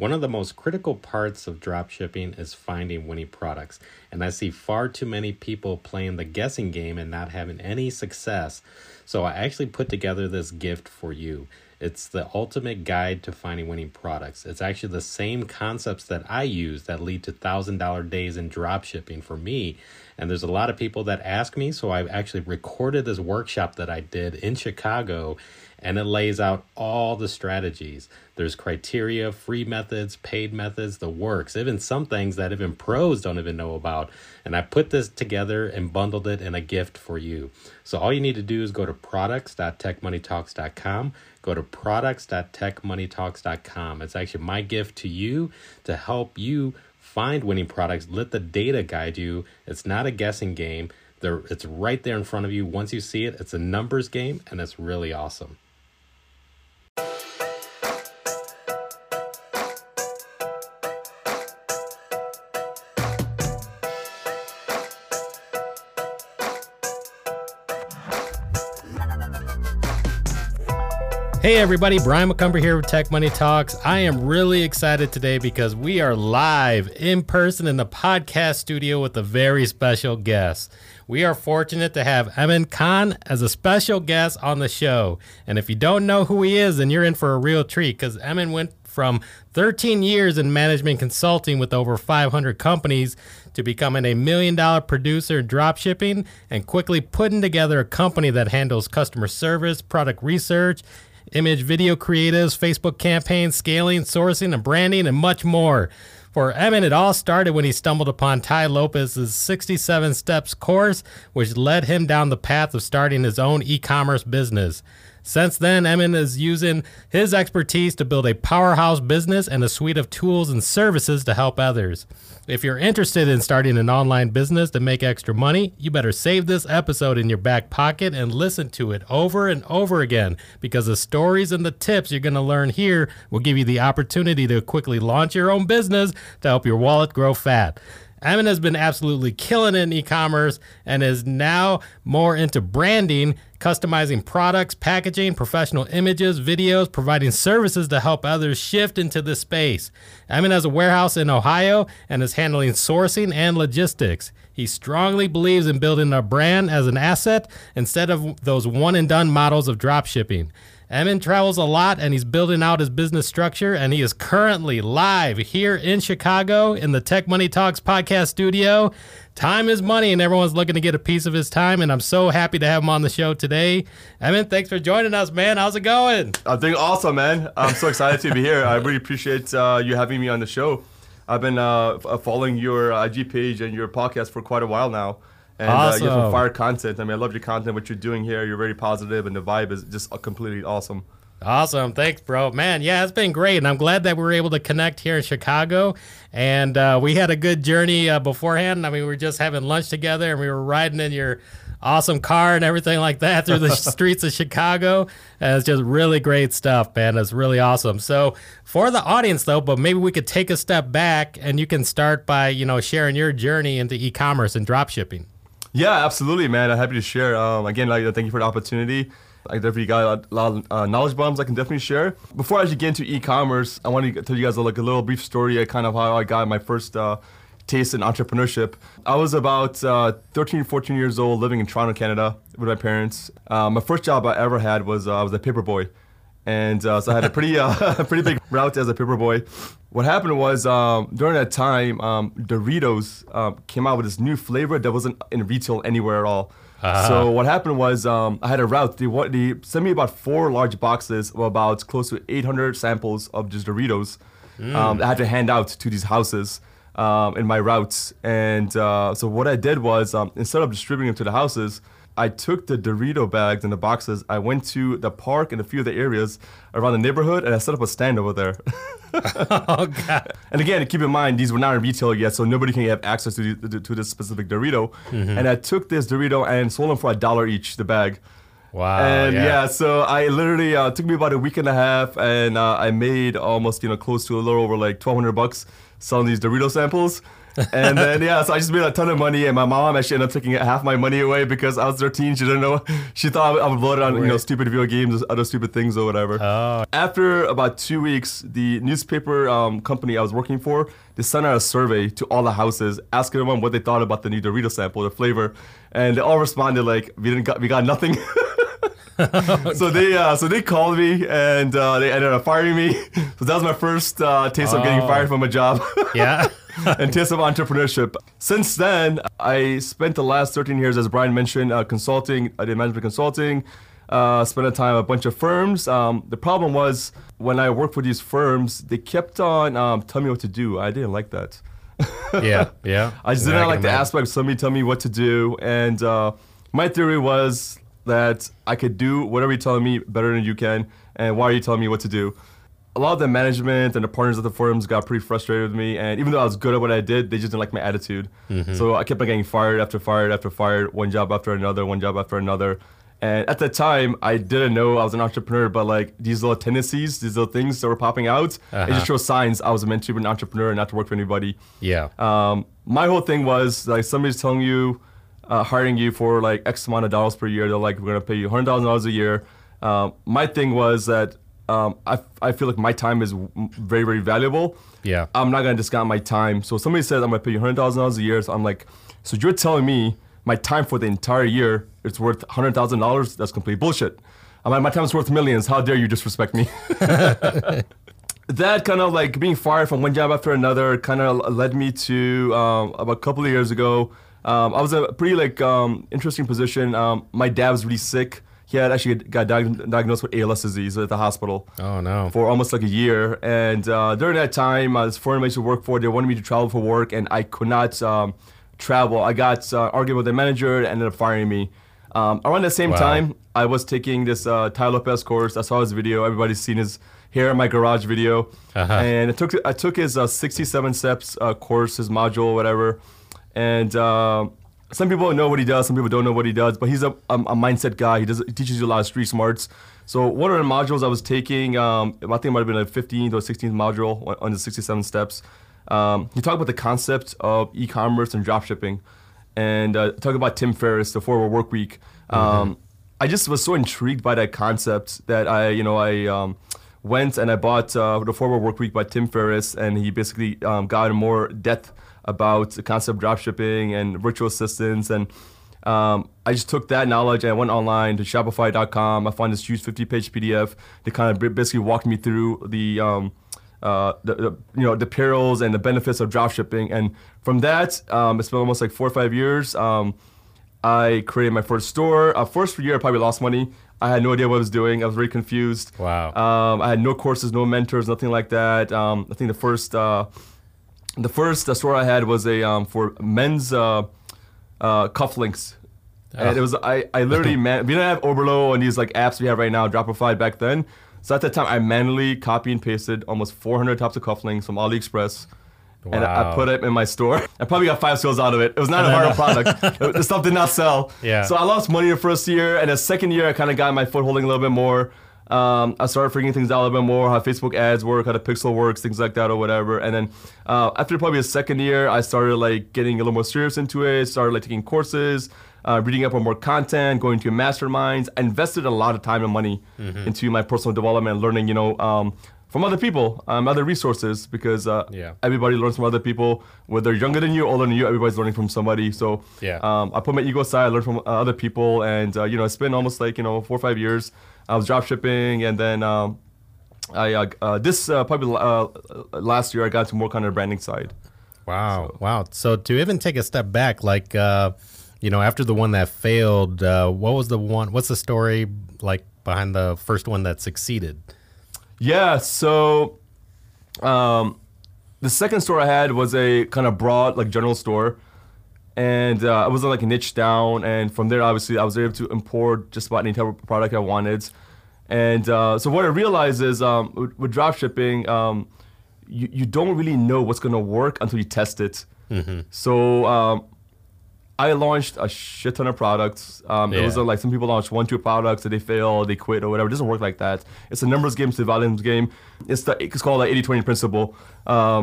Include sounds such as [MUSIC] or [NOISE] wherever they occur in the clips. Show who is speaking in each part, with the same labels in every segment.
Speaker 1: One of the most critical parts of drop shipping is finding winning products. And I see far too many people playing the guessing game and not having any success. So I actually put together this gift for you. It's the ultimate guide to finding winning products. It's actually the same concepts that I use that lead to $1,000 days in drop shipping for me. And there's a lot of people that ask me, so I've actually recorded this workshop that I did in Chicago and it lays out all the strategies. There's criteria, free methods, paid methods, the works, even some things that even pros don't even know about. And I put this together and bundled it in a gift for you. So all you need to do is go to products.techmoneytalks.com. Go to products.techmoneytalks.com. It's actually my gift to you to help you find winning products. Let the data guide you. It's not a guessing game. There, it's right there in front of you. Once you see it, it's a numbers game and it's really awesome. Hey everybody, Brian McCumber here with Tech Money Talks. I am really excited today because we are live in person in the podcast studio with a very special guest. We are fortunate to have Emin Khan as a special guest on the show. And if you don't know who he is, then you're in for a real treat because Emin went from 13 years in management consulting with over 500 companies to becoming a million dollar producer in drop shipping and quickly putting together a company that handles customer service, product research, image video creatives, Facebook campaigns, scaling, sourcing, and branding, and much more. For Emin, it all started when he stumbled upon Tai Lopez's 67 Steps course, which led him down the path of starting his own e commerce business. Since then, Emin is using his expertise to build a powerhouse business and a suite of tools and services to help others. If you're interested in starting an online business to make extra money, you better save this episode in your back pocket and listen to it over and over again because the stories and the tips you're going to learn here will give you the opportunity to quickly launch your own business to help your wallet grow fat. Emin has been absolutely killing it in e commerce and is now more into branding, customizing products, packaging, professional images, videos, providing services to help others shift into this space. Emin has a warehouse in Ohio and is handling sourcing and logistics. He strongly believes in building a brand as an asset instead of those one and done models of drop shipping. Emin travels a lot and he's building out his business structure. And he is currently live here in Chicago in the Tech Money Talks podcast studio. Time is money, and everyone's looking to get a piece of his time. And I'm so happy to have him on the show today. Emin, thanks for joining us, man. How's it going?
Speaker 2: I'm doing awesome, man. I'm so excited to be here. I really appreciate uh, you having me on the show. I've been uh, following your IG page and your podcast for quite a while now and awesome. uh, you have some fire content. I mean, I love your content, what you're doing here. You're very positive, and the vibe is just completely awesome.
Speaker 1: Awesome. Thanks, bro. Man, yeah, it's been great. And I'm glad that we were able to connect here in Chicago. And uh, we had a good journey uh, beforehand. I mean, we were just having lunch together and we were riding in your awesome car and everything like that [LAUGHS] through the [LAUGHS] streets of Chicago. And it's just really great stuff, man. It's really awesome. So, for the audience, though, but maybe we could take a step back and you can start by, you know, sharing your journey into e commerce and drop shipping.
Speaker 2: Yeah, absolutely, man. I'm happy to share. Um, again, like, thank you for the opportunity. I definitely got a lot of uh, knowledge bombs I can definitely share. Before I actually get into e-commerce, I want to tell you guys a, like a little brief story of kind of how I got my first uh, taste in entrepreneurship. I was about uh, 13, 14 years old, living in Toronto, Canada, with my parents. Uh, my first job I ever had was uh, I was a paper boy, and uh, so I had a pretty [LAUGHS] pretty big route as a paper boy. What happened was um, during that time, um, Doritos um, came out with this new flavor that wasn't in retail anywhere at all. Uh-huh. So what happened was um, I had a route. They, they sent me about four large boxes of about close to 800 samples of just Doritos. Mm. Um, I had to hand out to these houses um, in my routes. And uh, so what I did was instead of distributing them to the houses, I took the Dorito bags and the boxes. I went to the park and a few of the areas around the neighborhood, and I set up a stand over there. [LAUGHS] oh God! [LAUGHS] And again, keep in mind these were not in retail yet, so nobody can have access to, the, to this specific Dorito. Mm-hmm. And I took this Dorito and sold them for a dollar each, the bag.
Speaker 1: Wow.
Speaker 2: and
Speaker 1: yeah.
Speaker 2: yeah. so I literally uh, took me about a week and a half, and uh, I made almost you know close to a little over like twelve hundred bucks selling these Dorito samples. And then yeah, so I just made a ton of money, and my mom actually ended up taking half my money away because I was 13. She didn't know. She thought I would blow it on you know stupid video games, other stupid things or whatever.
Speaker 1: Oh.
Speaker 2: After about two weeks, the newspaper um, company I was working for, they sent out a survey to all the houses, asking them what they thought about the new Dorito sample, the flavor, and they all responded like, "We didn't got, we got nothing." [LAUGHS] [LAUGHS] so they uh, so they called me and uh, they ended up firing me. [LAUGHS] So that was my first uh, taste of getting
Speaker 1: Oh.
Speaker 2: fired from a job. [LAUGHS]
Speaker 1: Yeah.
Speaker 2: and taste of entrepreneurship. Since then, I spent the last 13 years, as Brian mentioned, uh, consulting. I did management consulting. Uh, spent a time at a bunch of firms. Um, the problem was when I worked for these firms, they kept on um, telling me what to do. I didn't like that.
Speaker 1: yeah. Yeah.
Speaker 2: I just
Speaker 1: Yeah,
Speaker 2: did not
Speaker 1: can
Speaker 2: like the
Speaker 1: imagine.
Speaker 2: aspect of somebody telling me what to do. And uh, my theory was that I could do whatever you're telling me better than you can. And why are you telling me what to do? A lot of the management and the partners of the firms got pretty frustrated with me. And even though I was good at what I did, they just didn't like my attitude. So I kept on getting fired after fired after fired, one job after another, one job after another. And at the time, I didn't know I was an entrepreneur, but like these little tendencies, these little things that were popping out, it
Speaker 1: Uh-huh.
Speaker 2: just shows signs I was meant to be an entrepreneur and not to work for anybody.
Speaker 1: Yeah.
Speaker 2: Um, my whole thing was like somebody's telling you, uh, hiring you for like X amount of dollars per year. They're like, we're gonna pay you hundred thousand dollars a year. Um, my thing was that um, I, I feel like my time is w- very very valuable.
Speaker 1: Yeah.
Speaker 2: I'm not gonna discount my time. So somebody says I'm gonna pay you hundred thousand dollars a year. So I'm like, so you're telling me my time for the entire year is worth hundred thousand dollars? That's complete bullshit. I'm like, my time's worth millions. How dare you disrespect me? [LAUGHS] that kind of like being fired from one job after another kind of led me to um, about a couple of years ago. Um, I was in a pretty like um, interesting position. Um, my dad was really sick. He had actually got diag- diagnosed with ALS disease at the hospital
Speaker 1: oh no.
Speaker 2: for almost like a year. And uh, during that time, uh, this firm I used to work for, they wanted me to travel for work, and I could not um, travel. I got uh, arguing with the manager, and ended up firing me. Um, around the same
Speaker 1: Wow.
Speaker 2: time, I was taking this uh, Tai Lopez course. I saw his video. Everybody's seen his hair in my garage video,
Speaker 1: Uh-huh.
Speaker 2: and I took I took his uh, 67 steps uh, course, his module, whatever. And uh, some people know what he does, some people don't know what he does. But he's a, a, a mindset guy. He does he teaches you a lot of street smarts. So one of the modules I was taking, um, I think it might have been a 15th or 16th module on- the 67 steps. Um, he talked about the concept of e-commerce and dropshipping, and uh, talk about Tim Ferriss, the four-hour work week. Um, I just was so intrigued by that concept that I, you know, I um, went and I bought uh, the four-hour work week by Tim Ferriss, and he basically um, got more depth about the concept of dropshipping and virtual assistants and um, I just took that knowledge and I went online to Shopify.com. I found this huge 50-page PDF that kind of basically walked me through the, um, uh, the, the you know the perils and the benefits of dropshipping. And from that, um, it's been almost like four or five years. Um, I created my first store. Uh, first year, I probably lost money. I had no idea what I was doing. I was very confused.
Speaker 1: Wow.
Speaker 2: Um, I had no courses, no mentors, nothing like that. Um, I think the first uh, the first uh, store I had was a um, for men's uh, uh, cufflinks. And it was I, I literally [LAUGHS] man we didn't have Oberlo and these like apps we have right now, Dropify back then. So at that time I manually copy and pasted almost 400 types of cufflinks from AliExpress. And I, I put it in my store. [LAUGHS] I probably got five sales out of it. It was not a hard product. [LAUGHS] the stuff did not sell.
Speaker 1: Yeah.
Speaker 2: So I lost money the first year, and the second year I kind of got my foot holding a little bit more. Um, I started figuring things out a little bit more, how Facebook ads work, how the pixel works, things like that, or whatever. And then uh, after probably a second year, I started like getting a little more serious into it. Started like taking courses, uh, reading up on more content, going to masterminds. I invested a lot of time and money into my personal development, learning, you know, um, from other people, um, other resources, because uh,
Speaker 1: Yeah.
Speaker 2: everybody learns from other people. Whether younger than you, older than you, everybody's learning from somebody. So
Speaker 1: Yeah.
Speaker 2: um, I put my ego aside, I learned from uh, other people, and uh, you know, it's been almost like you know four or five years. I was drop shipping, and then um, I uh, uh, this uh, probably uh, last year I got to more kind of branding side.
Speaker 1: Wow, wow. So to even take a step back, like uh, you know, after the one that failed, uh, what was the one? What's the story like behind the first one that succeeded?
Speaker 2: Yeah, so um, the second store I had was a kind of broad, like general store, and uh, I was like niche down. And from there, obviously, I was able to import just about any type of product I wanted. And uh, so what I realized is um, with, with drop shipping, um, you, you don't really know what's gonna work until you test it. So um, I launched a shit ton of products. Um, It was uh, like some people launch one, two products, and they fail, they quit, or whatever. It doesn't work like that. It's a numbers game, it's a volumes game. It's the it's called the 80-20 principle. Um,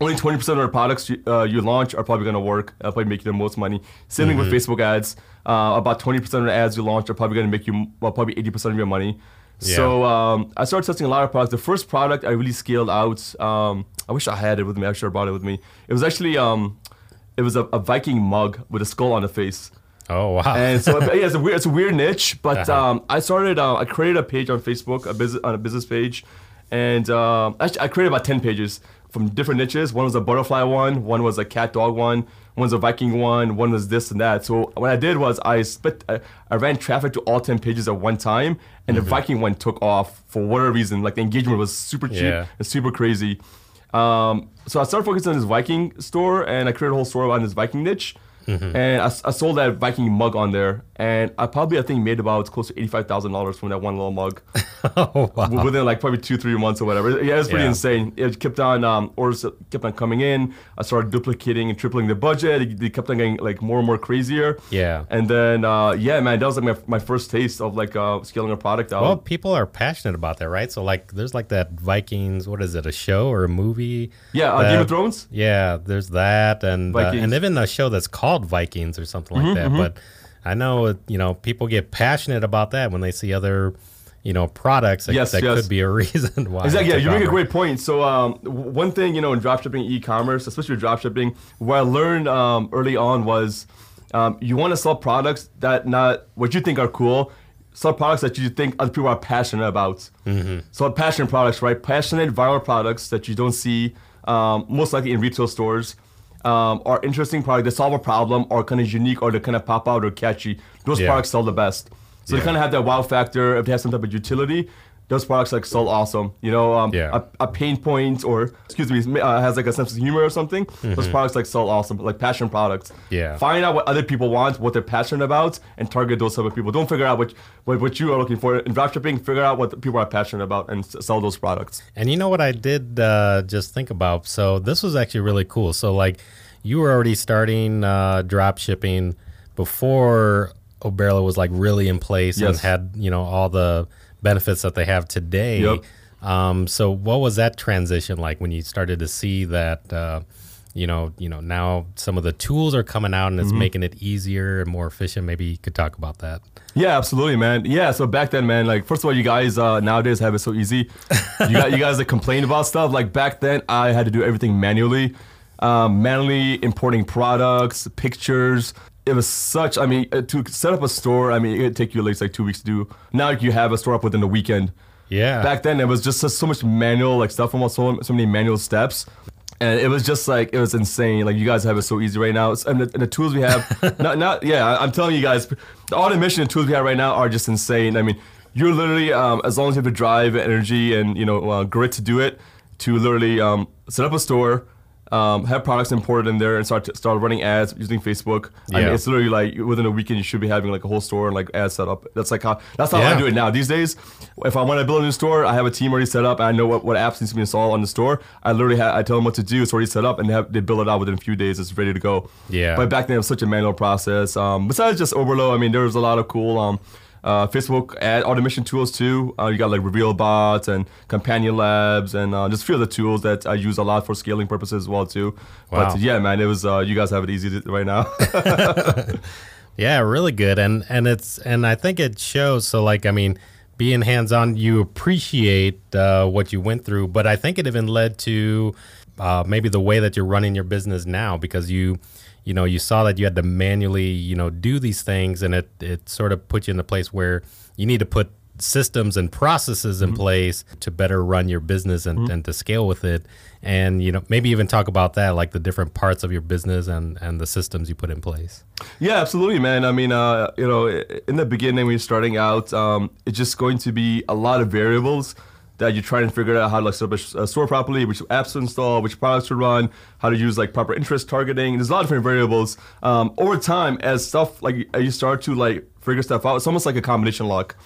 Speaker 2: only 20% of the products you, uh, you launch are probably going to work, uh, probably make you the most money. Same thing with Facebook ads. Uh, about 20% of the ads you launch are probably going to make you well, probably 80% of your money. Yeah. So um, I started testing a lot of products. The first product I really scaled out. Um, I wish I had it with me. I should have brought it with me. It was actually um, it was a, a Viking mug with a skull on the face.
Speaker 1: Oh wow.
Speaker 2: And so [LAUGHS] yeah, it's a weird, it's a weird niche. But
Speaker 1: Uh-huh.
Speaker 2: um, I started, uh, I created a page on Facebook, a business on a business page, and um, actually I created about ten pages from different niches. One was a butterfly one, one was a cat dog one, one was a Viking one, one was this and that. So what I did was I split, I, I ran traffic to all ten pages at one time, and
Speaker 1: Mm-hmm.
Speaker 2: the Viking one took off for whatever reason. Like the engagement was super cheap,
Speaker 1: Yeah.
Speaker 2: and super crazy. Um, so I started focusing on this Viking store, and I created a whole store on this Viking niche.
Speaker 1: Mm-hmm.
Speaker 2: And I, I sold that Viking mug on there, and I probably I think made about close to eighty five thousand dollars from that one little mug [LAUGHS]
Speaker 1: oh wow.
Speaker 2: within like probably two three months or whatever. Yeah, it was pretty
Speaker 1: Yeah.
Speaker 2: insane. It kept on um, orders kept on coming in. I started duplicating and tripling the budget. It, it kept on getting like more and more crazier.
Speaker 1: Yeah.
Speaker 2: And then uh, yeah, man, that was like my, my first taste of like uh, scaling a product out.
Speaker 1: Well, people are passionate about that, right? So like, there's like that Vikings. What is it? A show or a movie?
Speaker 2: yeah, uh,
Speaker 1: that-
Speaker 2: Game of Thrones.
Speaker 1: Yeah, there's that, and uh, and even a show that's called Vikings or something like that. But I know you know people get passionate about that when they see other you know products. That,
Speaker 2: Yes,
Speaker 1: that
Speaker 2: yes.
Speaker 1: could be a [LAUGHS] reason why.
Speaker 2: Exactly. Yeah, you make a great point. So um, one thing you know in dropshipping, e-commerce, especially with dropshipping, what I learned um, early on was um, you want to sell products that not what you think are cool. Sell products that you think other people are passionate about. Mm-hmm. So passionate products, right? Passionate viral products that you don't see um, most likely in retail stores. Um, are interesting products that solve a problem, or kind of unique, or they kind of pop out or catchy. Those
Speaker 1: Yeah.
Speaker 2: products sell the best. So
Speaker 1: Yeah.
Speaker 2: they kind of have that wow factor. If they have some type of utility, those products like sell awesome. You know, um,
Speaker 1: Yeah.
Speaker 2: a, a pain point or excuse me uh, has like a sense of humor or something. Those products like sell awesome, like passion products.
Speaker 1: Mm-hmm. Yeah.
Speaker 2: Find out what other people want, what they're passionate about, and target those type of people. Don't figure out what what, what you are looking for in dropshipping. Figure out what people are passionate about and s- sell those products.
Speaker 1: And you know what I did uh, just think about? So this was actually really cool. So like you were already starting uh, drop shipping before Oberlo was like really in place and had you know all the benefits that they have today.
Speaker 2: Yep.
Speaker 1: Um, so what was that transition like when you started to see that? Uh, you know, you know. Now some of the tools are coming out, and
Speaker 2: Mm-hmm.
Speaker 1: it's making it easier and more efficient. Maybe you could talk about that.
Speaker 2: Yeah, absolutely, man. Yeah, so back then, man, like first of all, you guys uh, nowadays have it so easy. You got you guys that complain about stuff. Like back then, I had to do everything manually, um, manually importing products, pictures. It was such. I mean, uh, to set up a store, I mean, it'd take you at least like two weeks to do. Now you have a store up within a weekend.
Speaker 1: Yeah.
Speaker 2: Back then, it was just so, much manual, like stuff, almost so, so many manual steps. And it was just like it was insane. Like you guys have it so easy right now, It's- and the, and the tools we have, [LAUGHS] not not yeah. I'm telling you guys, the automation and tools we have right now are just insane. I mean, you're literally um, as long as you have the drive, energy, and you know uh, grit to do it, to literally um, set up a store, um, have products imported in there, and start to, start running ads using Facebook. I mean,
Speaker 1: Yeah.
Speaker 2: it's literally like within a weekend you should be having like a whole store and like ads set up. That's like how that's how
Speaker 1: Yeah.
Speaker 2: I do it now. These days, if I want to build a new store, I have a team already set up. And I know what, what apps needs to be installed on the store. I literally ha- I tell them what to do. It's already set up, and they, have, they build it out within a few days. It's ready to go.
Speaker 1: Yeah.
Speaker 2: But back then it was such a manual process. Um, besides just Oberlo, I mean there was a lot of cool um, uh, Facebook ad automation tools too. Uh, you got like Reveal Bots and Companion Labs and uh, just a few other tools that I use a lot for scaling purposes as well too.
Speaker 1: Wow.
Speaker 2: But yeah, man, it was uh, you guys have it easy to- right now. [LAUGHS] [LAUGHS]
Speaker 1: Yeah, really good, and and it's and I think it shows. So like, I mean, being hands on, you appreciate uh, what you went through, but I think it even led to uh, maybe the way that you're running your business now because you, you know, you saw that you had to manually, you know, do these things, and it it sort of put you in a place where you need to put systems and processes in place to better run your business and, and to scale with it. And you know maybe even talk about that like the different parts of your business and and the systems you put in place.
Speaker 2: Yeah, absolutely, man. I mean, uh, you know, in the beginning when you're starting out, um, it's just going to be a lot of variables that you're trying to figure out how to like set up a a store properly, which apps to install, which products to run, how to use like proper interest targeting. There's a lot of different variables. Um, over time, as stuff like uh, you start to like figure stuff out, it's almost like a combination lock.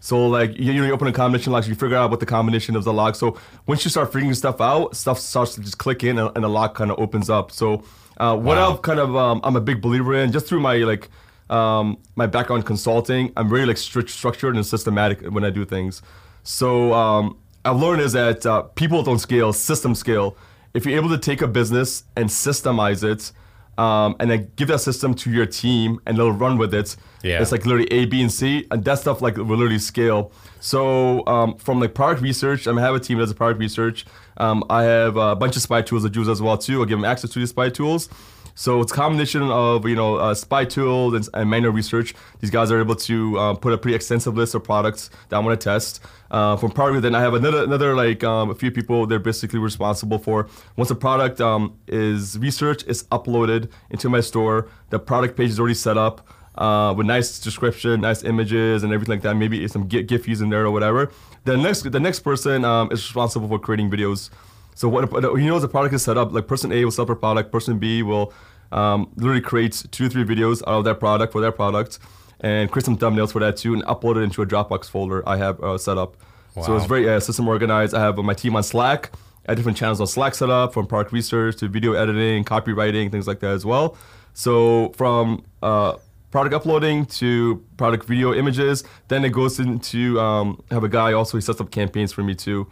Speaker 2: So like you, you open a combination lock, you figure out what the combination of the lock. So once you start figuring stuff out, stuff starts to just click in, and, and the lock kind of opens up. So uh, what
Speaker 1: Wow.
Speaker 2: I've kind of um, I'm a big believer in just through my like um, my background consulting, I'm very like stru- structured and systematic when I do things. So um, I've learned is that uh, people don't scale, systems scale. If you're able to take a business and systemize it, um, and then give that system to your team and they'll run with it.
Speaker 1: Yeah.
Speaker 2: It's like literally A, B, and C, and that stuff like will literally scale. So um, from like product research, I, mean, I have a team that does product research. Um, I have a bunch of spy tools that use as well too. I give them access to these spy tools. So it's a combination of you know uh, spy tools and, and manual research. These guys are able to uh, put a pretty extensive list of products that I want to test. Uh, from product, then I have another another like um, a few people. They're basically responsible for once a product um, is researched, is uploaded into my store. The product page is already set up uh, with nice description, nice images, and everything like that. Maybe some gif views in there or whatever. The next the next person um, is responsible for creating videos. So what you know, the product is set up, like person A will set up a product, person B will um, literally create two or three videos out of that product for their product, and create some thumbnails for that too, and upload it into a Dropbox folder I have uh, set up. So it's very uh, system organized. I have uh, my team on Slack. I have different channels on Slack set up from product research to video editing, copywriting, things like that as well. So from uh, product uploading to product video images, then it goes into um, I have a guy also he sets up campaigns for me too.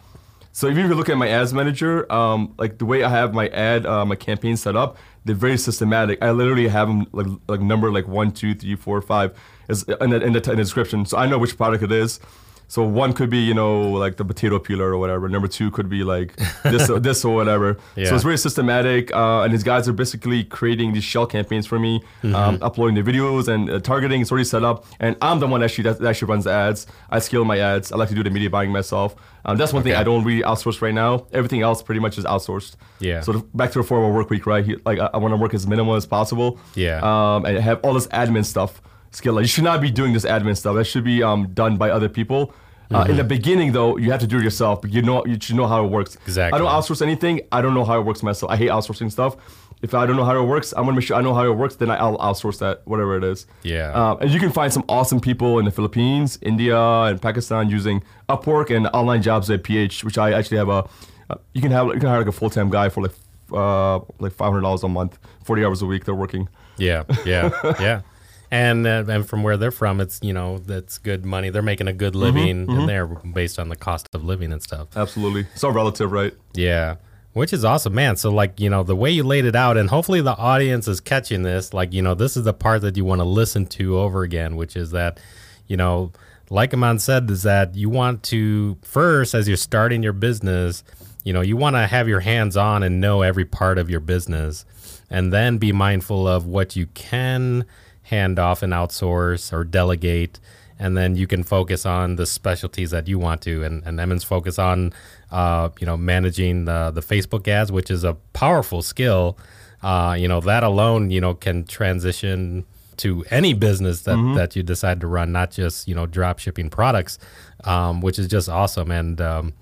Speaker 2: So if you look at my ads manager, um, like the way I have my ad, uh, my campaign set up, they're very systematic. I literally have them like like number like one, two, three, four, five, is in the, in the, in the description, so I know which product it is. So one could be you know like the potato peeler or whatever. Number two could be like this or this or whatever.
Speaker 1: Yeah. [LAUGHS]
Speaker 2: So it's very systematic, uh, and these guys are basically creating these shell campaigns for me, um, uploading the videos and uh, targeting. It's already set up, and I'm the one actually that, that actually runs the ads. I scale my ads. I like to do the media buying myself. Um, that's one thing I don't really outsource right now. Everything else pretty much is outsourced.
Speaker 1: Yeah.
Speaker 2: So the, back to the four-hour work week, right? Like I, I want to work as minimal as possible.
Speaker 1: Yeah.
Speaker 2: Um, and have all this admin stuff. Skill. You should not be doing this admin stuff. That should be um, done by other people. Uh,
Speaker 1: Mm-hmm.
Speaker 2: in the beginning, though, you have to do it yourself. But you know, you should know how it works.
Speaker 1: Exactly.
Speaker 2: I don't outsource anything. I don't know how it works myself. I hate outsourcing stuff. If I don't know how it works, I'm gonna make sure I know how it works. Then I'll outsource that, whatever it is.
Speaker 1: Yeah.
Speaker 2: Um, and you can find some awesome people in the Philippines, India, and Pakistan using Upwork and online jobs at PH, which I actually have a. Uh, you can have you can hire like a full time guy for like uh, like five hundred dollars a month, forty hours a week. They're working.
Speaker 1: Yeah, yeah, yeah. [LAUGHS] And uh, and from where they're from, it's you know that's good money. They're making a good living in there based on the cost of living and stuff.
Speaker 2: Absolutely, it's all relative, right?
Speaker 1: Yeah, which is awesome, man. So like you know the way you laid it out, and hopefully the audience is catching this. Like you know this is the part that you want to listen to over again, which is that you know like Aman said, is that you want to first as you're starting your business, you know you want to have your hands on and know every part of your business, and then be mindful of what you can hand off and outsource or delegate and then you can focus on the specialties that you want to. And, and Emin's focus on, uh, you know, managing the, the Facebook ads, which is a powerful skill. Uh, you know, that alone, you know, can transition to any business that, that you decide to run, not just, you know, drop shipping products, um, which is just awesome. And um,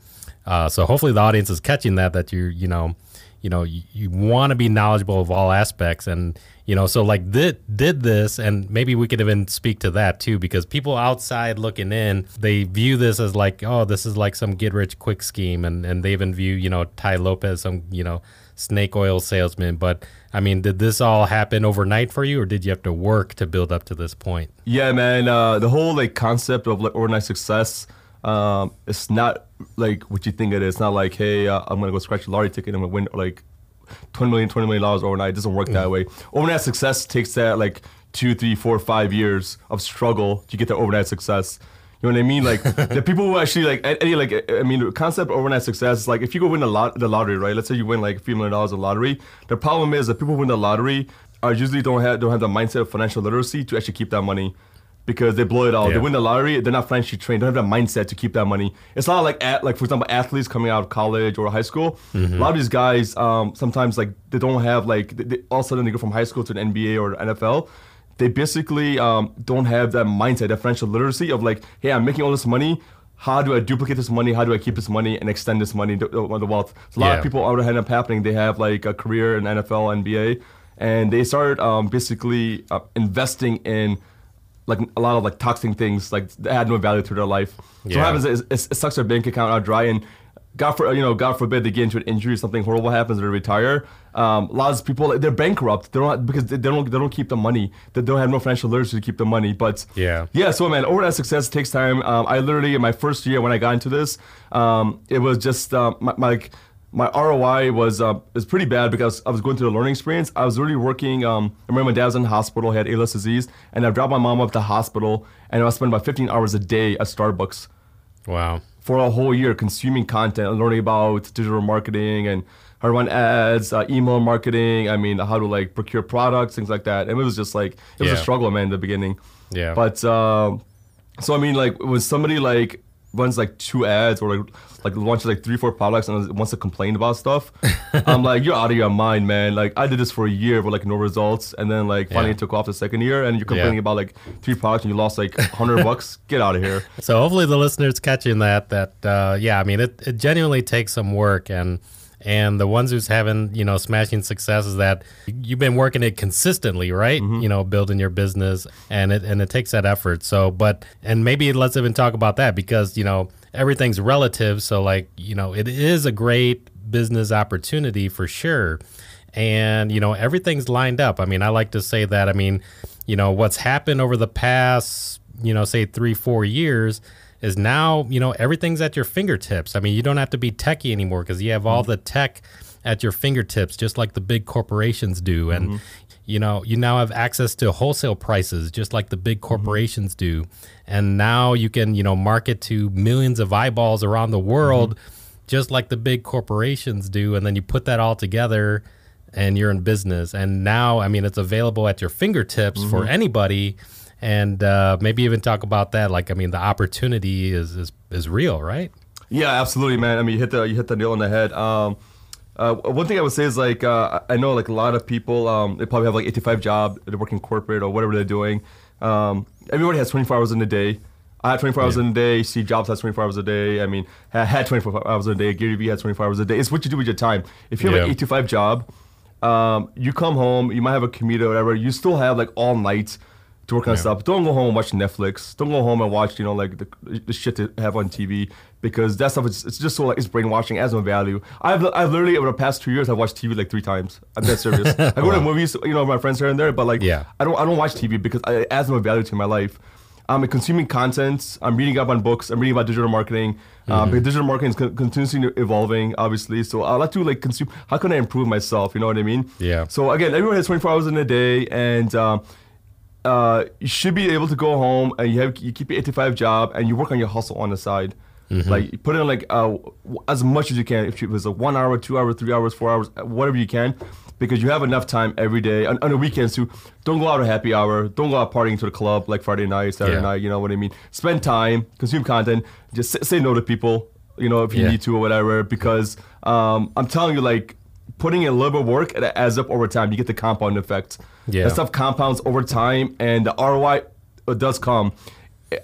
Speaker 1: uh, so hopefully the audience is catching that, that you, you know, you know, you, you want to be knowledgeable of all aspects. And, you know, so like did, did this, and maybe we could even speak to that too, because people outside looking in, they view this as like, oh, this is like some get rich quick scheme. And, and they even view, you know, Tai Lopez, some, you know, snake oil salesman. But I mean, did this all happen overnight for you or did you have to work to build up to this point?
Speaker 2: Yeah, man. Uh, the whole like concept of like overnight success, um, it's not like what you think it is. It's not like, hey, uh, I'm gonna go scratch a lottery ticket and I'm gonna win like 20 million, 20 million dollars overnight. It doesn't work that way. Overnight success takes that like two, three, four, five years of struggle to get that overnight success. You know what I mean? Like [LAUGHS] the people who actually like any like I mean the concept of overnight success is like if you go win the lot the lottery, right? Let's say you win like a few million dollars in lottery. The problem is that people who win the lottery are usually don't have don't have the mindset of financial literacy to actually keep that money. Because they blow it all. They win the lottery, they're not financially trained, They don't have that mindset to keep that money. It's not like at, like for example, athletes coming out of college or high school. A lot of these guys um, sometimes like they don't have like they, they- all of a sudden they go from high school to the NBA or the NFL they basically um, don't have that mindset, that financial literacy of like, hey, I'm making all this money. How do I duplicate this money? How do I keep this money and extend this money to uh, the wealth? So a lot
Speaker 1: Yeah.
Speaker 2: of people out end up happening. They have like a career in NFL, NBA, and they start um, basically uh, investing in like a lot of like toxic things like that had no value to their life. So what happens is it, it sucks their bank account out dry and. God for you know, God forbid they get into an injury, or something horrible happens, they retire. Um, a lot of people they're bankrupt. They don't because they they don't they don't keep the money. They don't have no financial literacy to keep the money. But
Speaker 1: Yeah.
Speaker 2: yeah. So man, overnight success takes time. Um, I literally in my first year when I got into this, um, it was just um, my, my like my ROI was uh, was pretty bad because I was going through a learning experience. I was really working. Um, I remember my dad was in the hospital, he had ALS disease, and I dropped my mom up to the hospital, and I was spending about 15 hours a day at Starbucks
Speaker 1: Wow.
Speaker 2: for a whole year consuming content and learning about digital marketing and how to run ads, uh, email marketing. I mean, how to like procure products, things like that. And it was just like it was a struggle, man, in the beginning.
Speaker 1: Yeah.
Speaker 2: But um, so I mean, like when somebody like runs like two ads or like like launches like three, four products and wants to complain about stuff, [LAUGHS] I'm like, you're out of your mind, man. Like I did this for a year with like no results, and then like finally
Speaker 1: Yeah.
Speaker 2: took off the second year, and you're complaining
Speaker 1: Yeah.
Speaker 2: about like three products and you lost like hundred [LAUGHS] bucks. Get out of here.
Speaker 1: So hopefully the listeners catching that that uh, yeah, I mean it, it genuinely takes some work and and the ones who's having you know smashing success is that you've been working it consistently, right? Mm-hmm. You know, building your business and it and it takes that effort. So, but and maybe let's even talk about that because you know everything's relative. So like you know it is a great business opportunity for sure and you know everything's lined up i mean i like to say that i mean you know what's happened over the past you know say three four years is now you know everything's at your fingertips. I mean you don't have to be techie anymore because you have all mm-hmm. the tech at your fingertips just like the big corporations do. And mm-hmm. you know you now have access to wholesale prices just like the big mm-hmm. corporations do. And now you can you know market to millions of eyeballs around the world just like the big corporations do. And then you put that all together and you're in business. And now i mean it's available at your fingertips for anybody and uh, maybe even talk about that like i mean the opportunity is is, is real right
Speaker 2: Yeah, absolutely, man. I mean, you hit the you hit the nail on the head. Um, uh, one thing I would say is like uh, I know like a lot of people um, they probably have like 85 job, they're working corporate or whatever they're doing. Um, everybody has 24 hours in a day. I had 24 hours in a day. Steve Jobs has 24 hours a day. I mean, I had 24 hours a day. Gary Vee has 24 hours a day. It's what you do with your time. If you have
Speaker 1: Yeah.
Speaker 2: an 8 to 5 job, um, you come home, you might have a commute or whatever. You still have like all night to work on stuff. Don't go home and watch Netflix. Don't go home and watch, you know, like the, the shit they have on TV because that stuff is it's just so like it's brainwashing, has no value. I've I've literally over the past two years I've watched TV like three times. I'm that serious. [LAUGHS] I go to movies, you know, with my friends here and there, but like
Speaker 1: Yeah.
Speaker 2: I don't I don't watch TV because I, it adds no value to my life. I'm consuming content. I'm reading up on books. I'm reading about digital marketing.
Speaker 1: Mm-hmm.
Speaker 2: Um, because digital marketing is con- continuously evolving, obviously. So I like to like consume. How can I improve myself? You know what I mean?
Speaker 1: Yeah.
Speaker 2: So again, everyone has 24 hours in a day, and um, uh, you should be able to go home and you have you keep your 85 job and you work on your hustle on the side. Like you put in like uh, as much as you can. If it was a one hour, two hour, three hours, four hours, whatever you can, because you have enough time every day on, on the weekends too. Don't go out at happy hour. Don't go out partying to the club like Friday night, Saturday
Speaker 1: Yeah.
Speaker 2: night. You know what I mean? Spend time, consume content. Just say, say no to people. You know if you
Speaker 1: Yeah.
Speaker 2: need to or whatever. Because um, I'm telling you, like putting in a little bit of work, it adds up over time. You get the compound effect.
Speaker 1: Yeah.
Speaker 2: That stuff compounds over time, and the ROI uh, does come.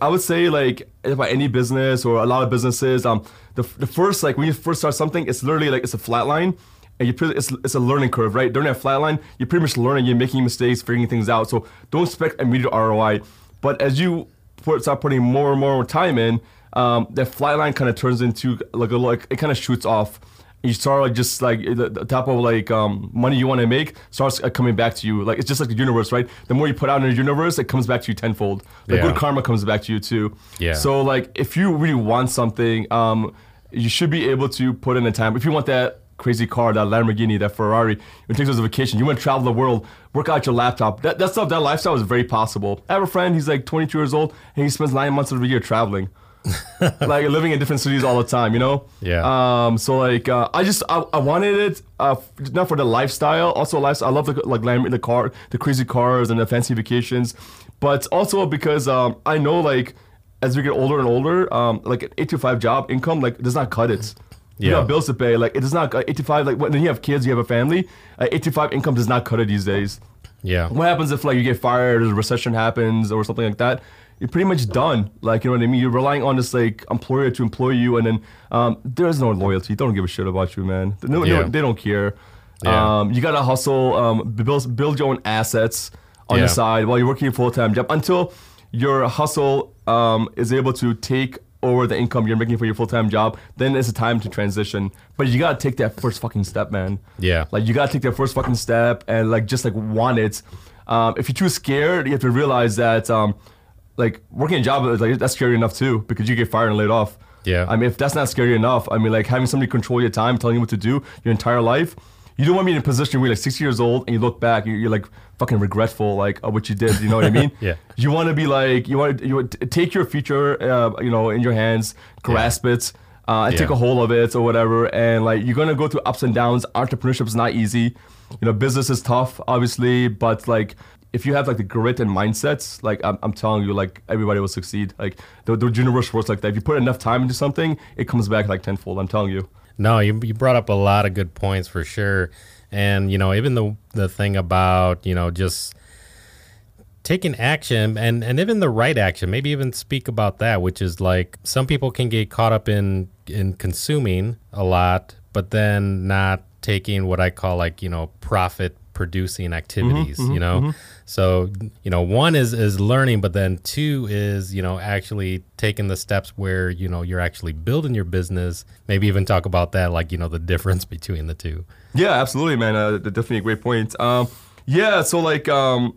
Speaker 2: I would say like about any business or a lot of businesses, um, the, the first like when you first start something, it's literally like it's a flat line, and you pretty, it's it's a learning curve, right? During that flat line, you're pretty much learning, you're making mistakes, figuring things out. So don't expect immediate ROI, but as you put, start putting more and more time in, um, that flat line kind of turns into like a like it kind of shoots off you start like just like the, the type of like um, money you want to make starts uh, coming back to you. Like it's just like the universe, right? The more you put out in the universe, it comes back to you tenfold. Like
Speaker 1: Yeah.
Speaker 2: good karma comes back to you too.
Speaker 1: Yeah.
Speaker 2: So like if you really want something, um, you should be able to put in the time. If you want that crazy car, that Lamborghini, that Ferrari, you take this a vacation. You want to travel the world, work out your laptop. That that stuff, that lifestyle is very possible. I have a friend. He's like 22 years old, and he spends nine months of the year traveling. [LAUGHS] like living in different cities all the time, you know.
Speaker 1: Yeah.
Speaker 2: Um. So like, uh, I just I, I wanted it, uh, not for the lifestyle. Also, lifestyle. I love the like the car, the crazy cars and the fancy vacations, but also because um I know like as we get older and older, um like an eight to five job income like does not cut it. You
Speaker 1: Yeah.
Speaker 2: got bills to pay. Like it does not. Uh, eight to five. Like when you have kids, you have a family. Uh, eight to five income does not cut it these days.
Speaker 1: yeah
Speaker 2: What happens if like you get fired or a recession happens or something like that? You're pretty much done. Like you know what I mean. You're relying on this like employer to employ you, and then um, there's no loyalty. They don't give a shit about you, man. They, no,
Speaker 1: Yeah.
Speaker 2: they don't care.
Speaker 1: Yeah.
Speaker 2: Um, you gotta hustle. Um, build build your own assets on
Speaker 1: Yeah.
Speaker 2: the side while you're working a full time job until your hustle um, is able to take over the income you're making for your full-time job, then it's a time to transition. But you gotta take that first fucking step, man.
Speaker 1: Yeah.
Speaker 2: Like you gotta take that first fucking step and like just like want it. Um, if you're too scared, you have to realize that um, like working a job is like that's scary enough too because you get fired and laid off.
Speaker 1: Yeah.
Speaker 2: I mean, if that's not scary enough, I mean, like having somebody control your time, telling you what to do your entire life. You don't want to be in a position where you're like 60 years old and you look back, you're, you're like fucking regretful, like of what you did. You know what I mean? [LAUGHS]
Speaker 1: Yeah.
Speaker 2: You want to be like, you want to you want to take your future, uh, you know, in your hands, grasp it, uh, and take a hold of it or whatever. And like, you're gonna go through ups and downs. Entrepreneurship is not easy. You know, business is tough, obviously, but like. If you have like the grit and mindsets, like I'm, I'm telling you, like everybody will succeed. Like the, the universe works like that. If you put enough time into something, it comes back like tenfold. I'm telling you.
Speaker 1: No, you you brought up a lot of good points for sure, and you know even the the thing about you know just taking action and and even the right action. Maybe even speak about that, which is like some people can get caught up in in consuming a lot, but then not taking what I call like you know profit producing mm-hmm, activities you mm-hmm, know mm-hmm. So you know one is is learning but then two is you know actually taking the steps where you know you're actually building your business maybe even talk about that like you know the difference [LAUGHS] between the two
Speaker 2: Yeah, absolutely, man. Uh, definitely a great point. Um, yeah, so like, um,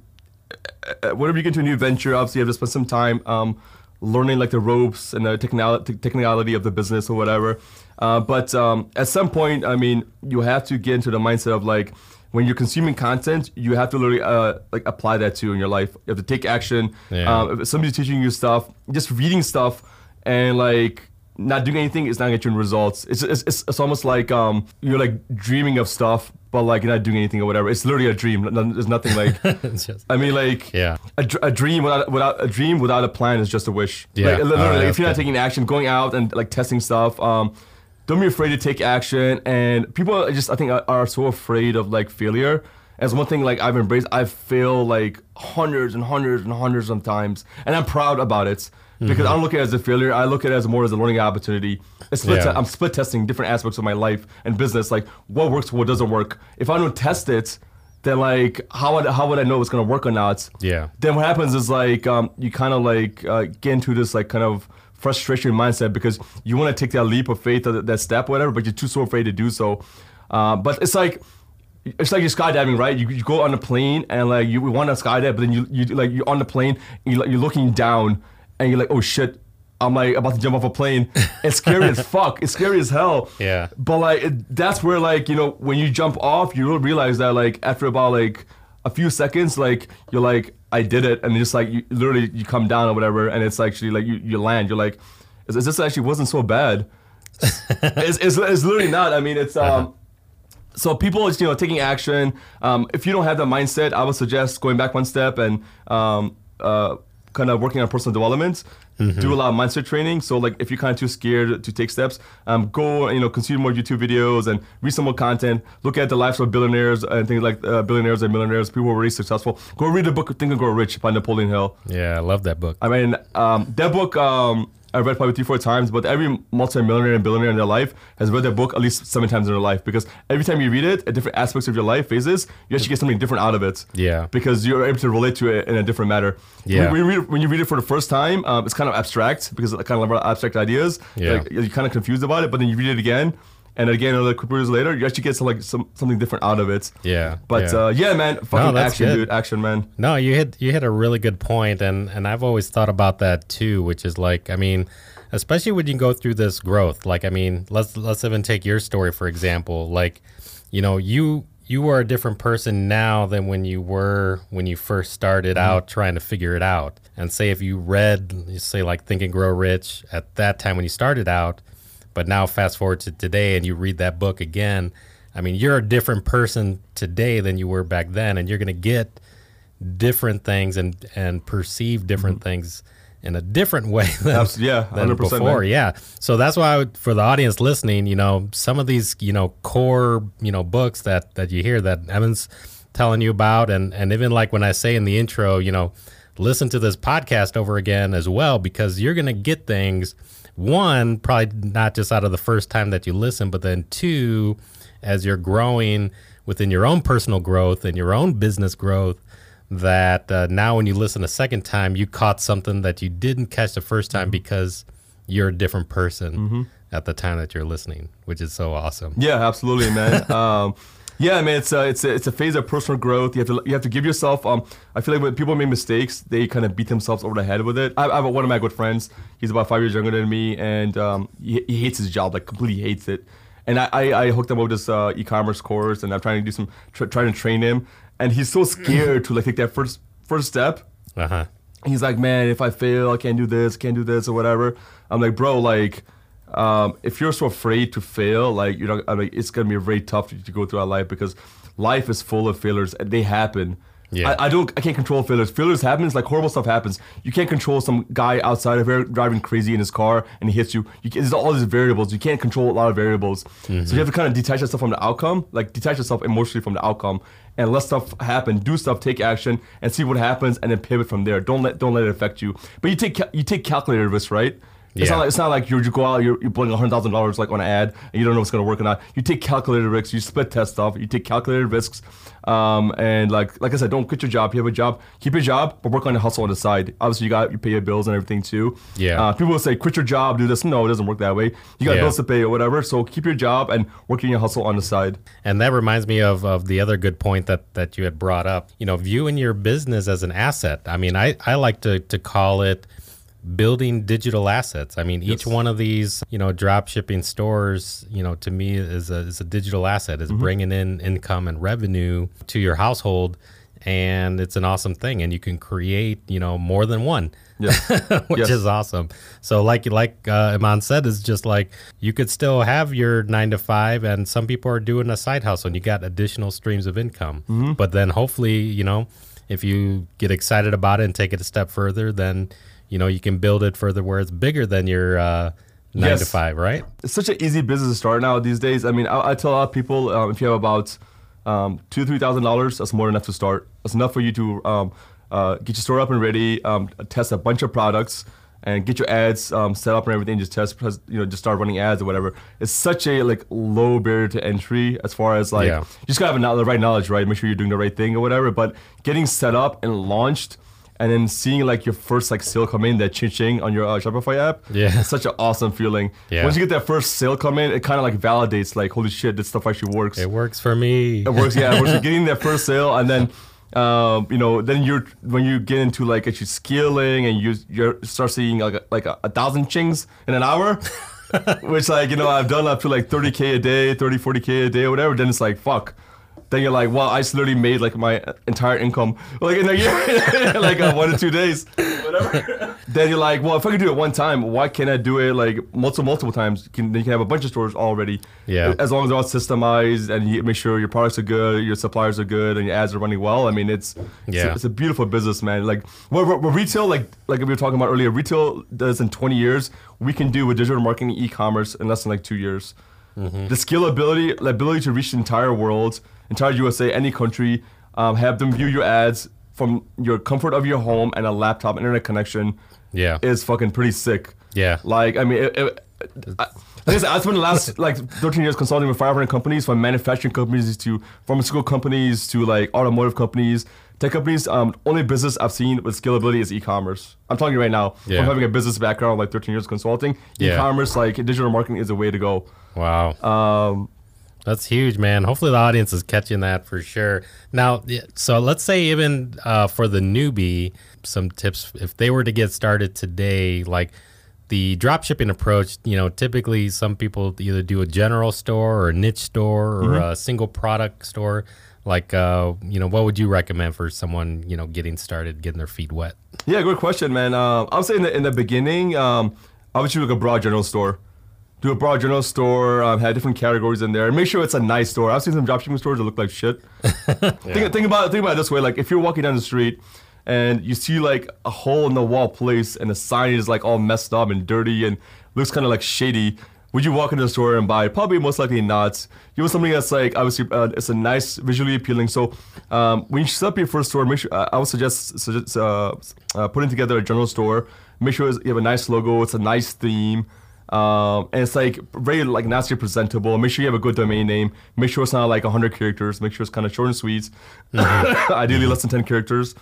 Speaker 2: uh, whenever you get into a new venture, obviously you have to spend some time um, learning like the ropes and the technal- t- technicality of the business or whatever. Uh, but um, at some point, I mean, you have to get into the mindset of like, when you're consuming content, you have to literally uh, like apply that to in your life. You have to take action.
Speaker 1: Yeah.
Speaker 2: Um, if somebody's teaching you stuff, just reading stuff and like not doing anything is not gonna get results. It's, it's, it's, it's almost like um, you're like dreaming of stuff, but like you're not doing anything or whatever. It's literally a dream. There's nothing like. [LAUGHS]
Speaker 1: just
Speaker 2: I mean, like
Speaker 1: Yeah.
Speaker 2: a, a dream without without a dream without a plan is just a wish.
Speaker 1: Yeah.
Speaker 2: Like, literally,
Speaker 1: right,
Speaker 2: like, if you're not
Speaker 1: okay.
Speaker 2: taking action, going out and like testing stuff, um, don't be afraid to take action. And people are just I think are, so afraid of like failure. As one thing like I've embraced, I've failed like hundreds and hundreds and hundreds of times, and I'm proud about it because I don't look at it as a failure. I look at it as more as a learning opportunity. Split
Speaker 1: Yeah.
Speaker 2: te- I'm split testing different aspects of my life and business, like what works, what doesn't work. If I don't test it, then like how would how would I know it's gonna work or not?
Speaker 1: Yeah.
Speaker 2: Then what happens is like um, you kind of like uh, get into this like kind of frustration mindset because you want to take that leap of faith, or that, that step, whatever, but you're too so afraid to do so. Uh, but it's like it's like you're skydiving, right? You, you go on a plane and like you want to skydive, but then you you like you're on the plane, and you're, you're looking down, and you're like, oh shit, I'm like about to jump off a plane. [LAUGHS] It's scary as fuck. It's scary as hell.
Speaker 1: Yeah.
Speaker 2: But like it, that's where like you know when you jump off, you will realize that like after about like a few seconds, like you're like I did it, and just like you literally you come down or whatever, and it's actually like you, you land. You're like, is, is this actually wasn't so bad? [LAUGHS] it's, it's, it's literally not. I mean, it's um. So people, you know, taking action. Um, if you don't have that mindset, I would suggest going back one step and um, uh, kind of working on personal development. Do a lot of mindset training. So like, if you're kind of too scared to take steps, um, go you know consume more YouTube videos and read some more content. Look at the lives of billionaires and things like uh, billionaires and millionaires, people who are really successful. Go read the book Think and Grow Rich by Napoleon Hill.
Speaker 1: yeah i love that book
Speaker 2: I mean, um, that book um, I read probably three, four times, but every multi-millionaire and billionaire in their life has read that book at least seven times in their life because every time you read it, at different aspects of your life phases, you actually get something different out of it.
Speaker 1: Yeah.
Speaker 2: Because you're able to relate to it in a different manner.
Speaker 1: Yeah.
Speaker 2: When, you, read, when you read it for the first time, um, it's kind of abstract because it kind of abstract ideas.
Speaker 1: Yeah.
Speaker 2: Like, you're kind of confused about it, but then you read it again. And again, another couple years later, you actually get some, like some something different out of it.
Speaker 1: Yeah,
Speaker 2: But
Speaker 1: yeah.
Speaker 2: Uh, yeah, man, fucking
Speaker 1: that's
Speaker 2: action,
Speaker 1: good.
Speaker 2: dude, action, man.
Speaker 1: No, you hit you hit a really good point, and and I've always thought about that too, which is like, I mean, especially when you go through this growth. Like, I mean, let's let's even take your story for example. Like, you know, you you are a different person now than when you were when you first started out trying to figure it out. And say if you read, say like Think and Grow Rich at that time when you started out, but now fast forward to today and you read that book again. I mean, you're a different person today than you were back then, and you're going to get different things and and perceive different things in a different [LAUGHS] way than,
Speaker 2: yeah,
Speaker 1: than
Speaker 2: 100%,
Speaker 1: before.
Speaker 2: man.
Speaker 1: Yeah. So that's why would, for the audience listening, you know, some of these, you know, core, you know, books that that you hear that Evan's telling you about, and and even like when I say in the intro, you know, listen to this podcast over again as well because you're gonna get things. One, probably not just out of the first time that you listen, but then two, as you're growing within your own personal growth and your own business growth, that uh, now when you listen a second time, you caught something that you didn't catch the first time because you're a different person at the time that you're listening, which is so awesome.
Speaker 2: Yeah, absolutely, man. [LAUGHS] um, yeah, man, it's a, it's a, it's a phase of personal growth. You have to you have to give yourself. Um, I feel like when people make mistakes, they kind of beat themselves over the head with it. I, I have one of my good friends. He's about five years younger than me, and um, he, he hates his job, like completely hates it. And I, I, I hooked him up with this uh, e-commerce course, and I'm trying to do some tr- trying to train him. And he's so scared to like take that first first step.
Speaker 1: Uh huh.
Speaker 2: He's like, man, if I fail, I can't do this, can't do this, or whatever. I'm like, bro, like, um, if you're so afraid to fail, like, you know, I mean, it's gonna be very tough to, to go through our life because life is full of failures. and They happen.
Speaker 1: Yeah.
Speaker 2: I, I don't. I can't control failures. Failures happens. Like horrible stuff happens. You can't control some guy outside of here driving crazy in his car and he hits you. you there's all these variables. You can't control a lot of variables. So you have to kind of detach yourself from the outcome. Like detach yourself emotionally from the outcome and let stuff happen. Do stuff. Take action and see what happens and then pivot from there. Don't let don't let it affect you. But you take you take calculated risks, right? It's
Speaker 1: Yeah.
Speaker 2: not like it's not like you you go out you're, you're putting hundred thousand dollars like on an ad and you don't know if it's gonna work or not. You take calculated risks. You split test stuff. You take calculated risks, um, and like like I said, don't quit your job. You have a job, keep your job, but work on the hustle on the side. Obviously, you got you pay your bills and everything too.
Speaker 1: Yeah.
Speaker 2: Uh, people will say quit your job, do this. No, it doesn't work that way. You got
Speaker 1: Yeah.
Speaker 2: bills to pay or whatever. So keep your job and work on your hustle on the side.
Speaker 1: And that reminds me of, of the other good point that, that you had brought up. You know, viewing your business as an asset. I mean, I, I like to, to call it building digital assets. I mean, each one of these, you know, drop shipping stores, you know, to me is a, is a digital asset, is bringing in income and revenue to your household. And it's an awesome thing. And you can create, you know, more than one
Speaker 2: Yeah. [LAUGHS]
Speaker 1: which
Speaker 2: Yes.
Speaker 1: is awesome. So, like like uh, Iman said, it's just like you could still have your nine to five, and some people are doing a side hustle, and you got additional streams of income.
Speaker 2: Mm-hmm.
Speaker 1: But then, hopefully, you know, if you get excited about it and take it a step further, then you know you can build it further where it's bigger than your uh, nine to five, right?
Speaker 2: it's such an easy business to start now these days. I mean, I, I tell a lot of people um, if you have about um, two three thousand dollars, that's more than enough to start. That's enough for you to um, uh, get your store up and ready, um, test a bunch of products, and get your ads um, set up and everything. Just test, press- you know, just start running ads or whatever. It's such a like low barrier to entry as far as like
Speaker 1: Yeah.
Speaker 2: you just gotta have the right knowledge, right? Make sure you're doing the right thing or whatever. But getting set up and launched. And then seeing like your first like sale come in, that ching ching on your uh, Shopify app,
Speaker 1: Yeah.
Speaker 2: it's such an awesome feeling.
Speaker 1: Yeah.
Speaker 2: Once you get that first sale come in, it kind of like validates like, holy shit, this stuff actually works.
Speaker 1: It works for me.
Speaker 2: It works, yeah. Once you're [LAUGHS] getting that first sale, and then, um, you know, then you're when you get into like actually scaling and you you start seeing like a, like a, a thousand chings in an hour. [LAUGHS] which like you know I've done up to like 30k a day, 30, 40k a day or whatever. Then it's like fuck. Then you're like, well, I just literally made like my entire income like in a year, [LAUGHS] like uh, one or two days, whatever. [LAUGHS] then you're like, well, if I can do it one time, why can't I do it like multiple multiple times? You can, then you can have a bunch of stores already.
Speaker 1: Yeah.
Speaker 2: As long as they're all systemized and you make sure your products are good, your suppliers are good, and your ads are running well. I mean, it's it's,
Speaker 1: Yeah.
Speaker 2: a, it's a beautiful business, man. Like what, what, what retail, like like we were talking about earlier, retail does in 20 years, we can do with digital marketing, e-commerce in less than like two years. The scalability, the ability to reach the entire world, entire USA, any country, um, have them view your ads from your comfort of your home and a laptop internet connection
Speaker 1: Yeah.
Speaker 2: is fucking pretty sick.
Speaker 1: Yeah.
Speaker 2: Like, I mean, it, it, I, like I spent the last [LAUGHS] like 13 years consulting with 500 companies, from manufacturing companies to pharmaceutical companies to like automotive companies, tech companies. Um, only business I've seen with scalability is e-commerce. I'm talking right now,
Speaker 1: Yeah.
Speaker 2: from having a business background, like 13 years consulting,
Speaker 1: Yeah.
Speaker 2: e-commerce, like digital marketing is the way to go.
Speaker 1: Wow.
Speaker 2: Um,
Speaker 1: That's huge, man. Hopefully, the audience is catching that for sure. Now, so let's say even uh, for the newbie, some tips if they were to get started today, like the drop shipping approach. You know, typically some people either do a general store or a niche store or a single product store. Like, uh, you know, what would you recommend for someone you know getting started, getting their feet wet?
Speaker 2: Yeah, good question, man. Um, I would say in the, in the beginning, um, I would choose like a broad general store. Do a broad general store, um, have different categories in there, and make sure it's a nice store. I've seen some dropshipping stores that look like shit. [LAUGHS] think, think about it, think about it this way: like if you're walking down the street and you see like a hole in the wall place, and the sign is like all messed up and dirty and looks kind of like shady. Would you walk into the store and buy it? Probably most likely not. You want something that's like obviously uh, it's a nice, visually appealing. So um, when you set up your first store, make sure uh, I would suggest, suggest uh, uh, putting together a general store. Make sure you have a nice logo. It's a nice theme. Um, and it's like very like nicely presentable. Make sure you have a good domain name. Make sure it's not like 100 characters. Make sure it's kind of short and sweet. [LAUGHS] Ideally less than 10 characters.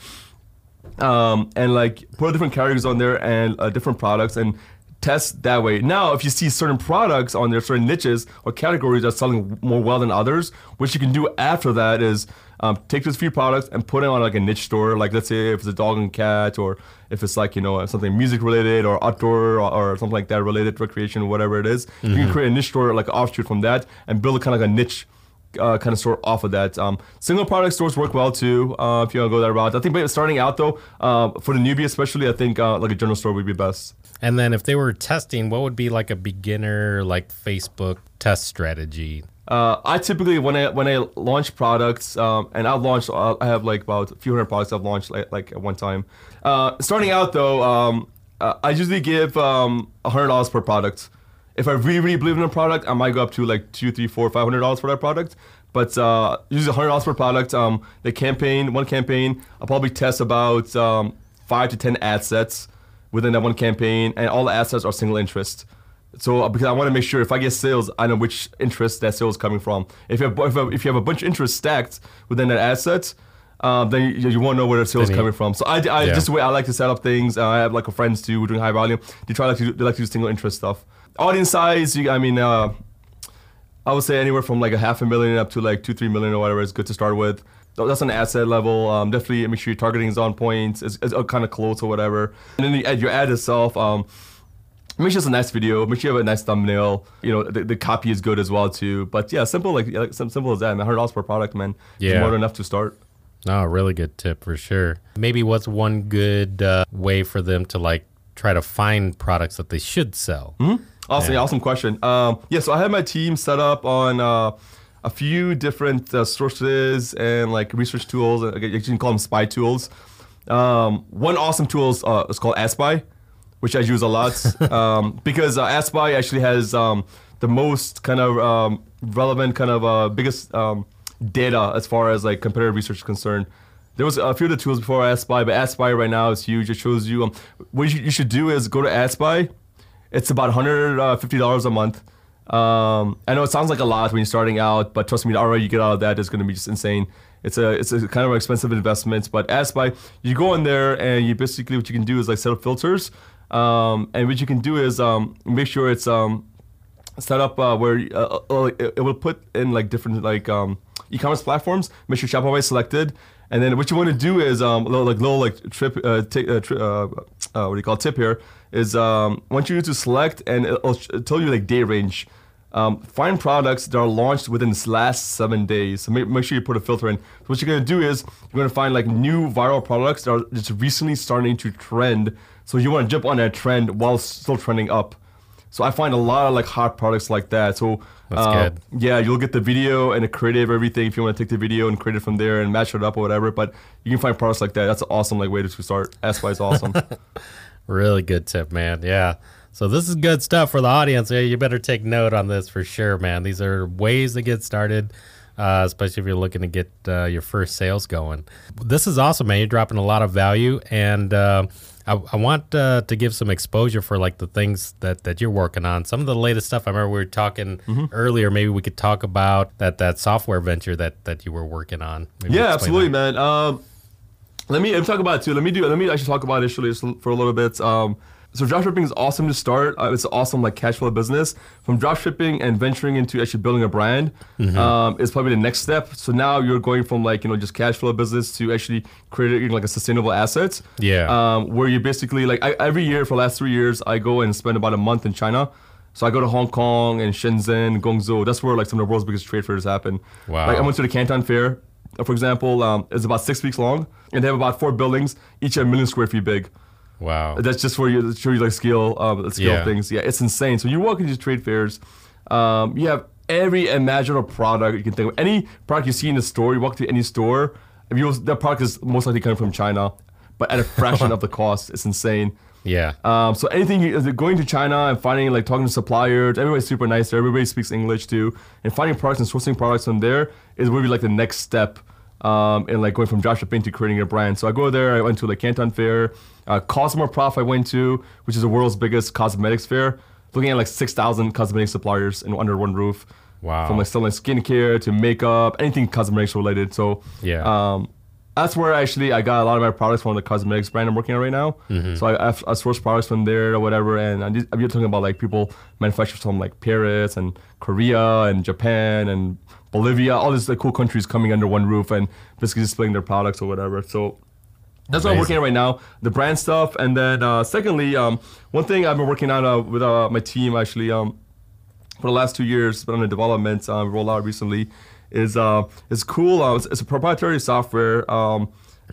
Speaker 2: Um, and like put different categories on there and uh, different products and test that way. Now, if you see certain products on there, certain niches or categories that are selling more well than others, what you can do after that is um, take those few products and put it on like a niche store. Like let's say if it's a dog and cat, or if it's like you know something music related or outdoor or, or something like that related, to recreation, whatever it is, you can create a niche store like an offshoot from that and build a kind of like a niche uh, kind of store off of that. Um, single product stores work well too uh, if you want to go that route. I think but starting out though, uh, for the newbie especially, I think uh, like a general store would be best.
Speaker 1: And then if they were testing, what would be like a beginner like Facebook test strategy?
Speaker 2: Uh, I typically when I when I launch products, um, and I've launched, uh, I have like about a few hundred products I've launched like, like at one time. Uh, starting out though, um, uh, I usually give um, hundred dollars per product. If I really really believe in a product, I might go up to like two, three, four, five hundred dollars for that product. But uh, usually hundred dollars per product. Um, the campaign, one campaign, I'll probably test about um, five to ten ad sets within that one campaign, and all the assets are single interest. So uh, because I want to make sure if I get sales, I know which interest that sale is coming from. If you have, if, you- if you have a bunch of interest stacked within that asset, um, then you, you won't know where the sale is coming from. So I, I
Speaker 1: Yeah.
Speaker 2: just the way I like to set up things. Uh, I have like a friends too who doing high volume. They try like to do, they like to do single interest stuff. Audience size, you, I mean, uh, I would say anywhere from like a half a million up to like two, three million or whatever is good to start with. So That's an asset level. Um, definitely make sure your targeting is on point. It's, it's kind of close or whatever. And then the ad, your ad itself. Um, Make sure it's a nice video. Make sure you have a nice thumbnail. You know, the, the copy is good as well too. But yeah, simple like, like some simple as that. Man, hundred dollars per product, man.
Speaker 1: Yeah.
Speaker 2: More than enough to start.
Speaker 1: Oh, really good tip for sure. Maybe what's one good uh, way for them to like try to find products that they should sell? Hmm.
Speaker 2: Awesome,
Speaker 1: Yeah.
Speaker 2: awesome question. Um, yeah, so I have my team set up on uh, a few different uh, sources and like research tools. uh, You can call them spy tools. Um, one awesome tool is, uh, is called AdSpy, which I use a lot [LAUGHS] um, because uh, AdSpy actually has um, the most kind of um, relevant, kind of uh, biggest um, data as far as like competitive research is concerned. There was a few of the tools before AdSpy, but AdSpy right now is huge. It shows you um, what you, you should do is go to AdSpy. It's about $150 a month. Um, I know it sounds like a lot when you're starting out, but trust me, the ROI you get out of that is going to be just insane. It's a it's a kind of an expensive investment, but AdSpy you go in there and you basically what you can do is like set up filters, um, and what you can do is um, make sure it's um, set up uh, where uh, uh, it, will put in like different like um, e-commerce platforms. Make sure Shopify is selected, and then what you want to do is um, little, like little like trip uh, t- uh, tri- uh, uh, what do you call it, tip here is um, I want you to select and it'll sh- tell you like day range. Um, find products that are launched within this last seven days. So make, make sure you put a filter in. So what you're gonna do is you're gonna find like new viral products that are just recently starting to trend. So you want to jump on that trend while still trending up. So I find a lot of like hot products like that. So
Speaker 1: That's
Speaker 2: uh,
Speaker 1: good.
Speaker 2: Yeah, you'll get the video and the creative, everything. If you want to take the video and create it from there and match it up or whatever, but you can find products like that. That's an awesome like way to start. AdSpy is awesome. [LAUGHS]
Speaker 1: Really good tip, man. Yeah. So this is good stuff for the audience. Yeah, you better take note on this for sure, man. These are ways to get started, uh, especially if you're looking to get uh, your first sales going. This is awesome, man. You're dropping a lot of value, and uh, I, I want uh, to give some exposure for like the things that that you're working on. Some of the latest stuff. I remember we were talking earlier. Maybe we could talk about that that software venture that that you were working on. Maybe
Speaker 2: yeah, absolutely,
Speaker 1: that.
Speaker 2: man. Um, let me let me talk about it too. Let me do. Let me actually talk about it initially for a little bit. Um, so dropshipping is awesome to start. Uh, it's awesome like cash flow business. From dropshipping and venturing into actually building a brand
Speaker 1: Mm-hmm.
Speaker 2: um, is probably the next step. So now you're going from like you know just cash flow business to actually creating like a sustainable asset.
Speaker 1: Yeah.
Speaker 2: Um, where you basically like I, every year for the last three years I go and spend about a month in China. So I go to Hong Kong and Shenzhen, Guangzhou. That's where like some of the world's biggest trade fairs happen.
Speaker 1: Wow.
Speaker 2: Like I went to the Canton Fair, for example. Um, it's about six weeks long, and they have about four buildings, each a million square feet big.
Speaker 1: Wow.
Speaker 2: That's just for you to show you like scale, um, the scale
Speaker 1: Yeah.
Speaker 2: of things. Yeah, it's insane. So you walk into these trade fairs, um, you have every imaginable product you can think of. Any product you see in the store, you walk to any store, if you that product is most likely coming from China, but at a fraction of the [LAUGHS] cost. It's insane.
Speaker 1: yeah.
Speaker 2: Um, so anything going to China and finding like talking to suppliers, everybody's super nice there. Everybody speaks English too, and finding products and sourcing products from there is really like the next step um, in like going from dropshipping to creating a brand. So I go there. I went to like Canton Fair, uh, Cosmoprof. I went to, which is the world's biggest cosmetics fair. looking at like six thousand cosmetic suppliers in under one roof.
Speaker 1: Wow.
Speaker 2: From like selling skincare to makeup, anything cosmetics related. So
Speaker 1: Yeah.
Speaker 2: um, that's where actually I got a lot of my products from the cosmetics brand I'm working on right now.
Speaker 1: Mm-hmm.
Speaker 2: So I, I, I source products from there or whatever, and I'm, just, I'm talking about like people manufacture from like Paris and Korea and Japan and Bolivia, all these like, cool countries coming under one roof and basically displaying their products or whatever. So that's what I'm working on right now, the brand stuff, and then uh, secondly, um, one thing I've been working on uh, with uh, my team actually um, for the last two years, been on the development uh, rollout recently, is uh, is cool. Uh, it's, it's a proprietary software um,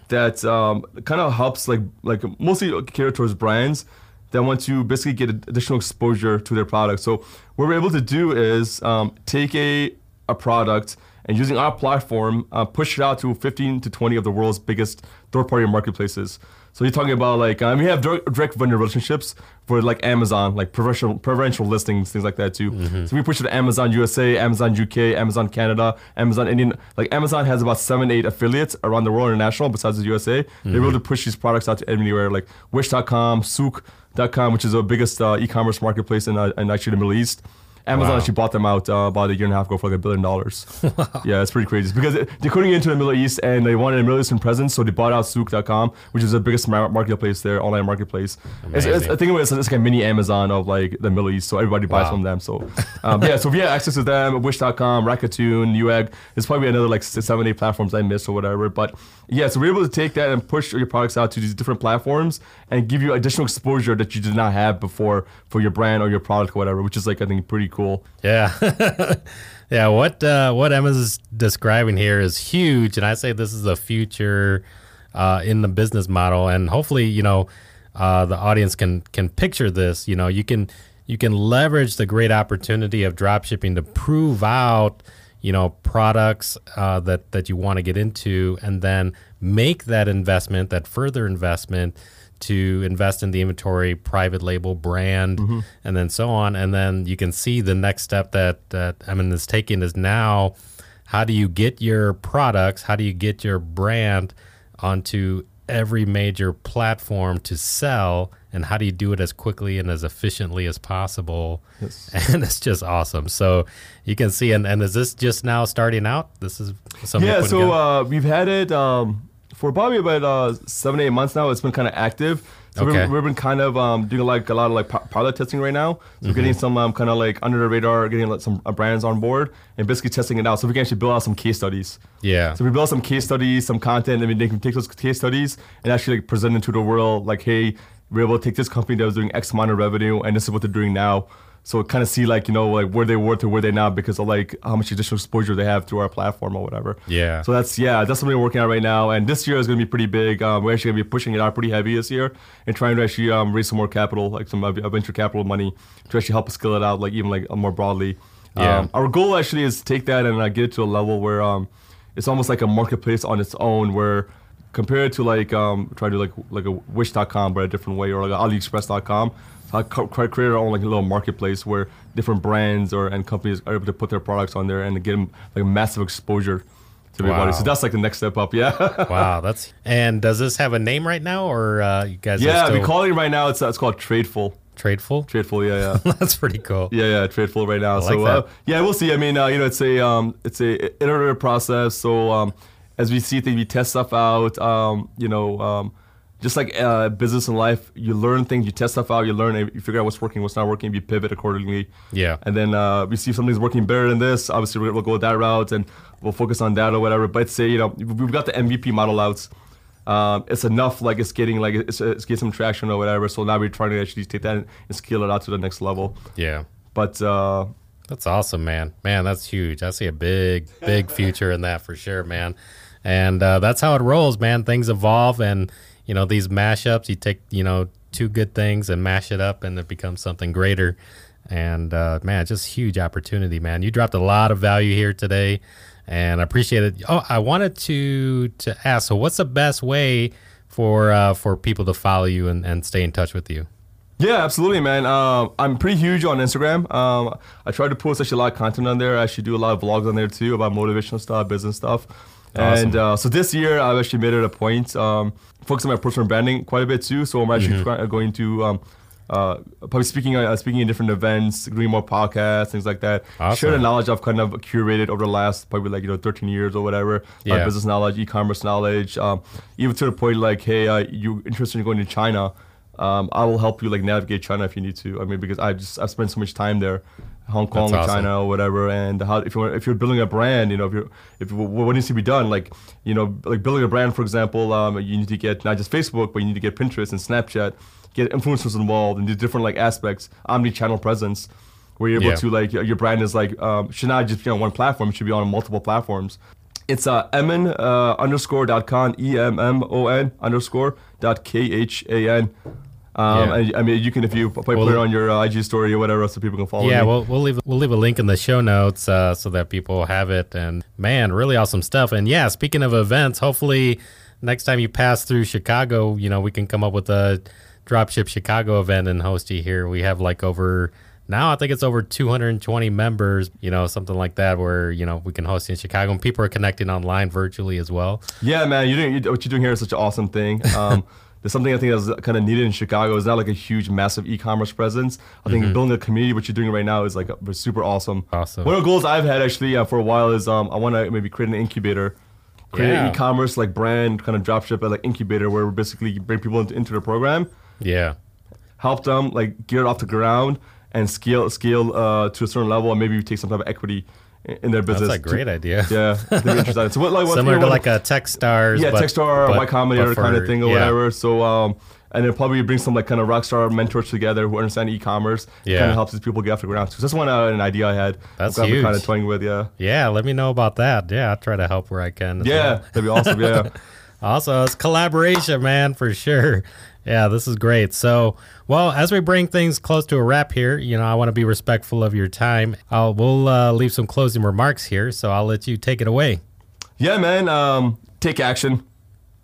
Speaker 2: that um, kind of helps like like mostly cater towards brands that want to basically get additional exposure to their product. So what we're able to do is um, take a a product and using our platform, uh, push it out to 15 to 20 of the world's biggest third-party marketplaces. So you're talking about like um, we have direct, direct vendor relationships for like Amazon, like preferential preferential listings, things like that too. So we push it to Amazon USA, Amazon UK, Amazon Canada, Amazon Indian. Like Amazon has about seven, eight affiliates around the world international besides the USA. They're able to push these products out to anywhere like Wish.com, Souq.com, which is the biggest uh, e-commerce marketplace in, uh, in actually the Middle East. Amazon
Speaker 1: Wow.
Speaker 2: actually bought them out uh, about a year and a half ago for like a billion dollars. [LAUGHS] yeah, it's pretty crazy because it- they're putting it into the Middle East and they wanted a Middle Eastern presence, so they bought out Souq.com, which is the biggest marketplace there, online marketplace. It's, it's. I think it was it's like a mini Amazon of like the Middle East, so everybody buys
Speaker 1: Wow.
Speaker 2: from them. So um, yeah, so if you have access to them, Wish.com, Rakuten, Newegg, there's probably another like six, seven, eight platforms I missed or whatever. But yeah, so we're able to take that and push your products out to these different platforms and give you additional exposure that you did not have before for your brand or your product or whatever, which is like I think pretty cool.
Speaker 1: Yeah. [LAUGHS] yeah, what uh, what Emma's describing here is huge, and I say this is a future uh, in the business model, and hopefully, you know, uh, the audience can can picture this. You know, you can you can leverage the great opportunity of drop shipping to prove out, you know, products uh, that that you want to get into, and then make that investment, that further investment to invest in the inventory, private label brand, and then so on. And then you can see the next step that that Emin is taking is now how do you get your products, how do you get your brand onto every major platform to sell, and how do you do it as quickly and as efficiently as possible?
Speaker 2: Yes. [LAUGHS]
Speaker 1: And it's just awesome. So you can see, and, and is this just now starting out? This is something
Speaker 2: yeah, so uh, we've had it um, for probably about uh, seven, eight months now. It's been kind of active. So
Speaker 1: Okay.
Speaker 2: we've, we've been kind of um, doing like a lot of like pilot testing right now. So
Speaker 1: Mm-hmm.
Speaker 2: we're getting some um, kind of like under the radar, getting like some uh, brands on board and basically testing it out. So we can actually build out some case studies.
Speaker 1: yeah.
Speaker 2: So we build some case studies, some content, and then they can take those case studies and actually like present it to the world. Like, hey, we're able to take this company that was doing X amount of revenue, and this is what they're doing now. So kind of see like you know like where they were to where they now because of like how much additional exposure they have through our platform or whatever.
Speaker 1: Yeah.
Speaker 2: So that's yeah, that's something we're working on right now, and this year is going to be pretty big. Um, we're actually going to be pushing it out pretty heavy this year and trying to actually um, raise some more capital, like some venture capital money, to actually help us scale it out, like even like more broadly.
Speaker 1: Yeah.
Speaker 2: Um, our goal actually is to take that and uh, get it to a level where um, it's almost like a marketplace on its own, where compared to like um, try to like like a Wish.com, but a different way, or like AliExpress.com. So I co- cre- create our own like little marketplace where different brands or and companies are able to put their products on there and get them like massive exposure to everybody.
Speaker 1: Wow.
Speaker 2: So that's like the next step up. Yeah. [LAUGHS]
Speaker 1: wow, that's and does this have a name right now, or uh, you guys?
Speaker 2: yeah.
Speaker 1: still
Speaker 2: We call it right now. It's uh, it's called Tradeful.
Speaker 1: Tradeful.
Speaker 2: Tradeful. Yeah. Yeah. [LAUGHS]
Speaker 1: that's pretty cool.
Speaker 2: Yeah, yeah, Tradeful right now.
Speaker 1: like
Speaker 2: so uh, yeah, we'll see. I mean, uh, you know, it's a um, it's a iterative process. So um, as we see things, we test stuff out. Um, you know, um, just like uh, business and life, you learn things, you test stuff out, you learn, you figure out what's working, what's not working, you pivot accordingly.
Speaker 1: Yeah.
Speaker 2: And then uh, we see if something's working better than this. Obviously, we'll we'll go that route and we'll focus on that or whatever. But say, you know, we've got the MVP model out. Um, it's enough, like it's getting like it's, it's getting some traction or whatever. So now we're trying to actually take that and scale it out to the next level.
Speaker 1: Yeah.
Speaker 2: But uh,
Speaker 1: That's awesome, man. Man, that's huge. I see a big, big future in that for sure, man. And uh, that's how it rolls, man. Things evolve, and you know these mashups. You take you know two good things and mash it up, and it becomes something greater. And uh, man, just huge opportunity, man. You dropped a lot of value here today, and I appreciate it. Oh, I wanted to to ask. So, what's the best way for uh, for people to follow you and, and stay in touch with you?
Speaker 2: Yeah, absolutely, man. Um, I'm pretty huge on Instagram. Um, I try to post actually a lot of content on there. I actually do a lot of vlogs on there too about motivational stuff, business stuff.
Speaker 1: Awesome.
Speaker 2: And uh, so this year, I've actually made it a point um, focus on my personal branding quite a bit too. So I'm actually try- going to um, uh, probably speaking uh, speaking in different events, doing more podcasts, things like that.
Speaker 1: Awesome.
Speaker 2: Share the knowledge I've kind of curated over the last probably like you know 13 years or whatever. My
Speaker 1: Yeah.
Speaker 2: business knowledge, e-commerce knowledge, um, even to the point like, hey, uh, you interested in going to China? Um, I will help you like navigate China if you need to. I mean, because I just I've spent so much time there, Hong Kong,
Speaker 1: awesome.
Speaker 2: China, or whatever. And how if you're if you're building a brand, you know, if you're if what needs to be done, like you know, like building a brand, for example, um, you need to get not just Facebook, but you need to get Pinterest and Snapchat, get influencers involved and do different like aspects, omni-channel presence, where you're able
Speaker 1: Yeah.
Speaker 2: to like your brand is like um, should not just be on one platform, it should be on multiple platforms. It's uh, emin uh, underscore dot con, E M M O N underscore dot K H A N. Um,
Speaker 1: Yeah.
Speaker 2: and, I mean, you can if you probably
Speaker 1: Well,
Speaker 2: put it on your uh, IG story or whatever, so people can follow.
Speaker 1: Yeah,
Speaker 2: me.
Speaker 1: we'll we'll leave we'll leave a link in the show notes uh, so that people have it. And man, really awesome stuff. And yeah, speaking of events, hopefully next time you pass through Chicago, you know we can come up with a Dropship Chicago event and host you here. We have like over now I think it's over 220 members, you know, something like that, where you know we can host you in Chicago and people are connecting online virtually as well.
Speaker 2: Yeah, man, you're doing you, what you're doing here is such an awesome thing. Um, [LAUGHS] there's something I think that's kind of needed in Chicago. It's not like a huge, massive e-commerce presence. I think building a community, what you're doing right now, is like a, super awesome.
Speaker 1: Mm-hmm. Awesome.
Speaker 2: One of the goals I've had actually uh, for a while is um, I want to maybe create an incubator, create
Speaker 1: Yeah.
Speaker 2: an e-commerce like brand kind of dropship like incubator where we basically bring people into, into the program,
Speaker 1: Yeah,
Speaker 2: help them like get it off the ground and scale scale uh, to a certain level, and maybe take some type of equity in, their business.
Speaker 1: that's a great idea.
Speaker 2: Yeah, I think it's [LAUGHS] interesting. So what like
Speaker 1: Similar to like a tech Techstars,
Speaker 2: yeah,
Speaker 1: but,
Speaker 2: Techstar or
Speaker 1: but-
Speaker 2: Y Combinator kind of thing or
Speaker 1: yeah.
Speaker 2: whatever. So um, and then probably bring some like kind of rock star mentors together who understand e-commerce.
Speaker 1: Yeah.
Speaker 2: kind of helps these people get off the ground. So that's one uh, an idea I had.
Speaker 1: That's
Speaker 2: I'm kind of toying with. Yeah,
Speaker 1: Yeah, let me know about that. Yeah, I'll try to help where I can.
Speaker 2: yeah,
Speaker 1: well.
Speaker 2: that'd be awesome. Yeah. [LAUGHS]
Speaker 1: Also, it's collaboration, man, for sure. Yeah, this is great. So, well, as we bring things close to a wrap here, you know, I want to be respectful of your time. I'll, we'll uh, leave some closing remarks here, so I'll let you take it away.
Speaker 2: Yeah, man. Um, take action.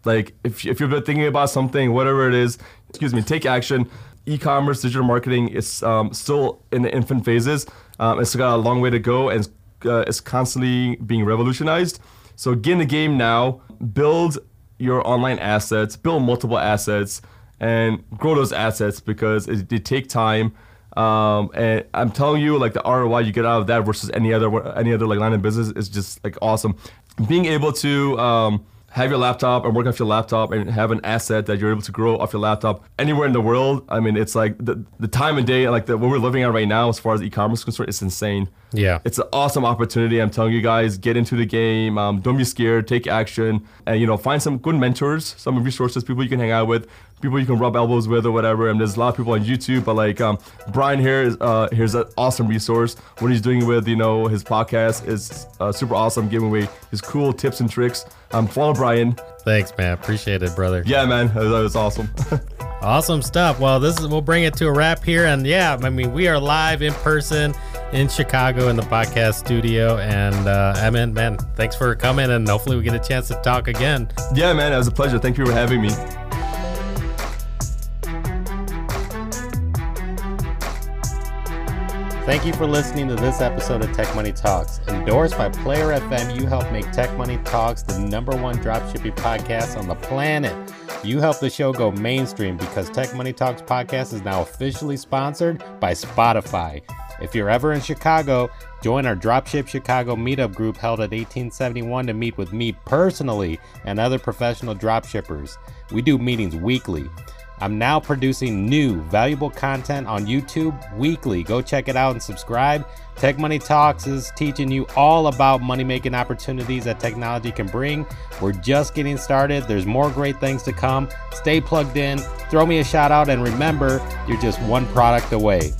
Speaker 2: Like if if you've been thinking about something, whatever it is, excuse me, take action. E-commerce, digital marketing is um, still in the infant phases. Um, it's got a long way to go, and uh, it's constantly being revolutionized. So get in the game now. Build your online assets. Build multiple assets, and grow those assets because it, they take time. Um, and I'm telling you, like the ROI you get out of that versus any other any other like line of business is just like awesome. Being able to um, have your laptop and work off your laptop and have an asset that you're able to grow off your laptop anywhere in the world. I mean, it's like the, the time of day, like the, what we're living at right now, as far as e-commerce is concerned, it's insane.
Speaker 1: Yeah.
Speaker 2: It's an awesome opportunity. I'm telling you guys, get into the game. Um, don't be scared. Take action, and you know, find some good mentors, some resources, people you can hang out with, people you can rub elbows with, or whatever. And there's a lot of people on YouTube, but like um, Brian here is uh, here's an awesome resource. What he's doing with you know his podcast is uh, super awesome, giving away his cool tips and tricks. Um, follow Brian.
Speaker 1: Thanks, man. Appreciate it, brother.
Speaker 2: Yeah, man, that was awesome. [LAUGHS]
Speaker 1: Awesome stuff. Well, this is we'll bring it to a wrap here, and yeah, I mean we are live in person in Chicago in the podcast studio, and uh, I mean, man, thanks for coming, and hopefully we get a chance to talk again.
Speaker 2: yeah, man, it was a pleasure. Thank you for having me.
Speaker 1: Thank you for listening to this episode of Tech Money Talks. Endorsed by Player FM, you help make Tech Money Talks the number one dropshipping podcast on the planet. You help the show go mainstream because Tech Money Talks podcast is now officially sponsored by Spotify. If you're ever in Chicago, join our Dropship Chicago meetup group held at 1871 to meet with me personally and other professional dropshippers. We do meetings weekly. I'm now producing new, valuable content on YouTube weekly. Go check it out and subscribe. Tech Money Talks is teaching you all about money making opportunities that technology can bring. We're just getting started. There's more great things to come. Stay plugged in, throw me a shout out, and remember, you're just one product away.